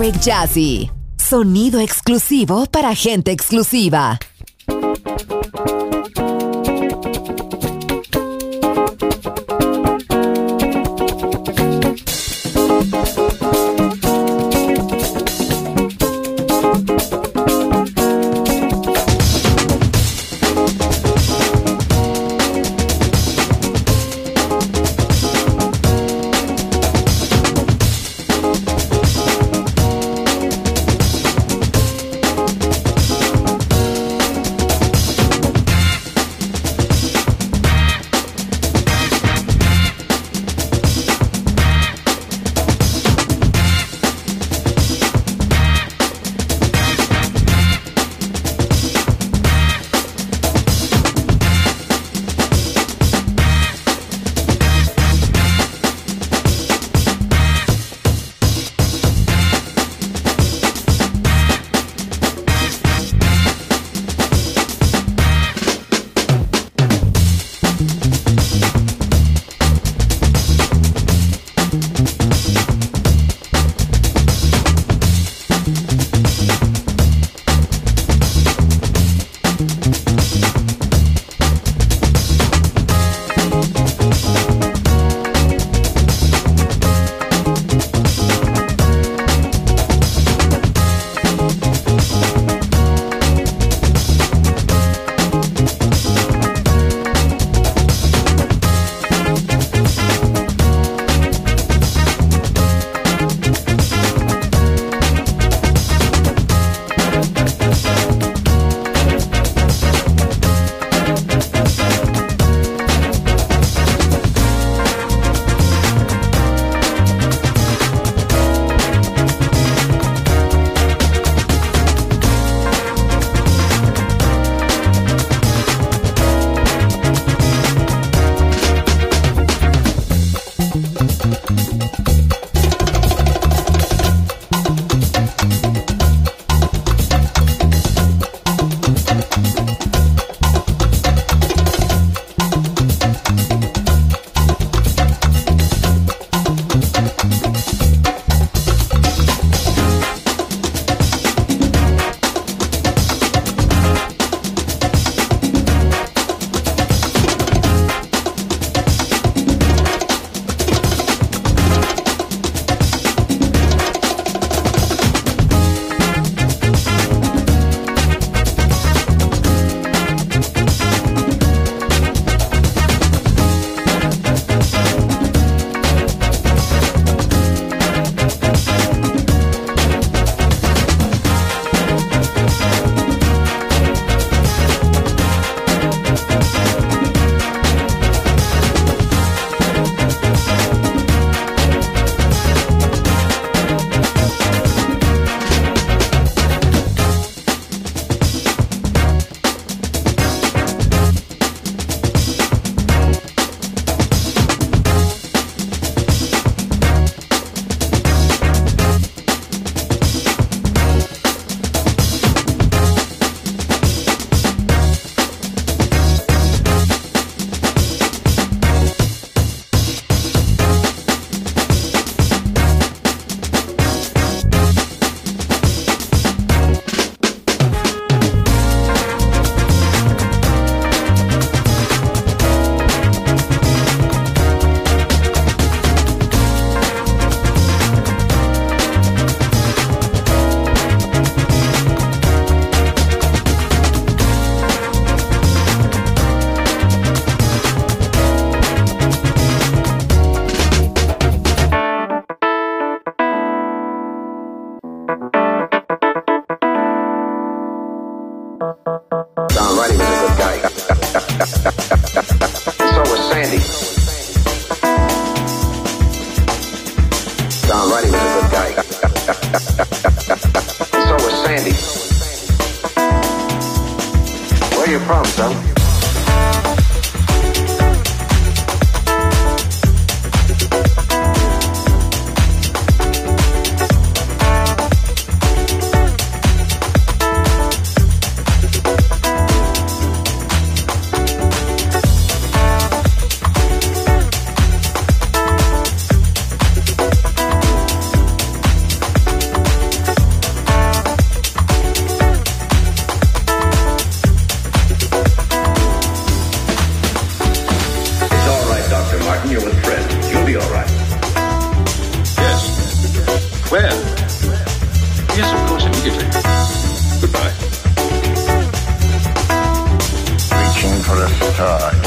Balearic Jazzy. Sonido exclusivo para gente exclusiva. time.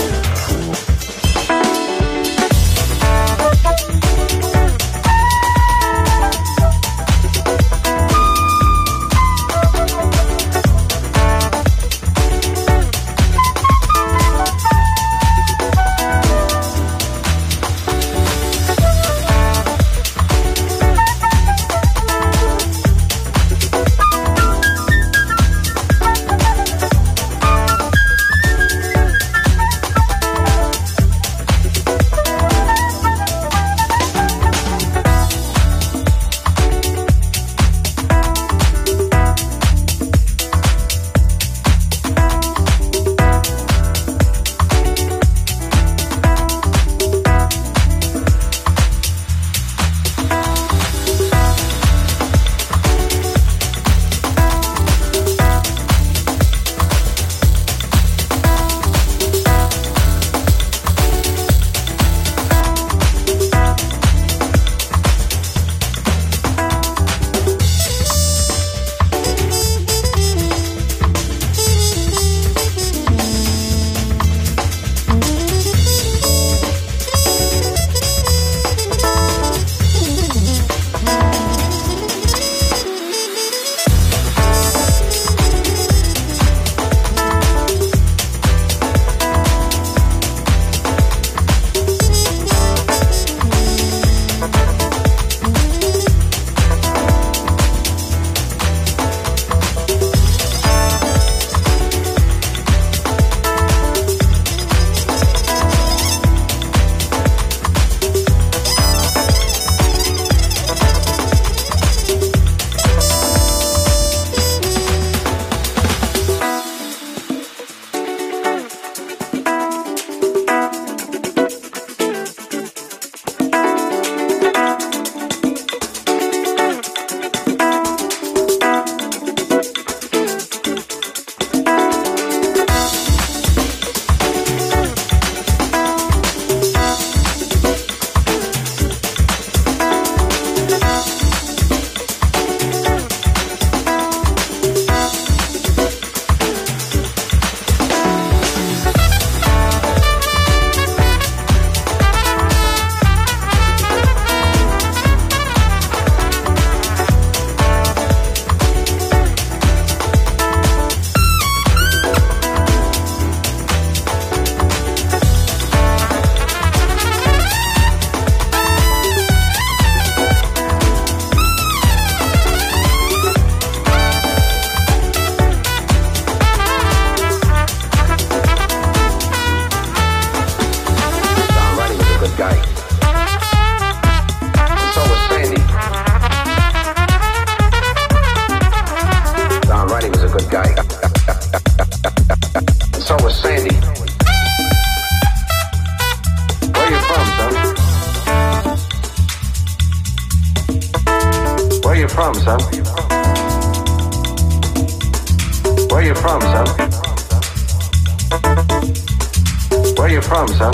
are you from, son?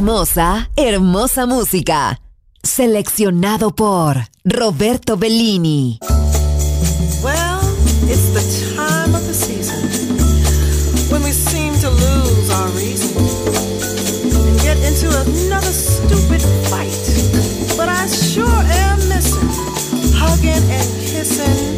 hermosa, hermosa música. Seleccionado por Roberto Bellini. Well, it's the time of the season when we seem to lose our reason and get into another stupid fight. But I sure am missing hugging and kissing.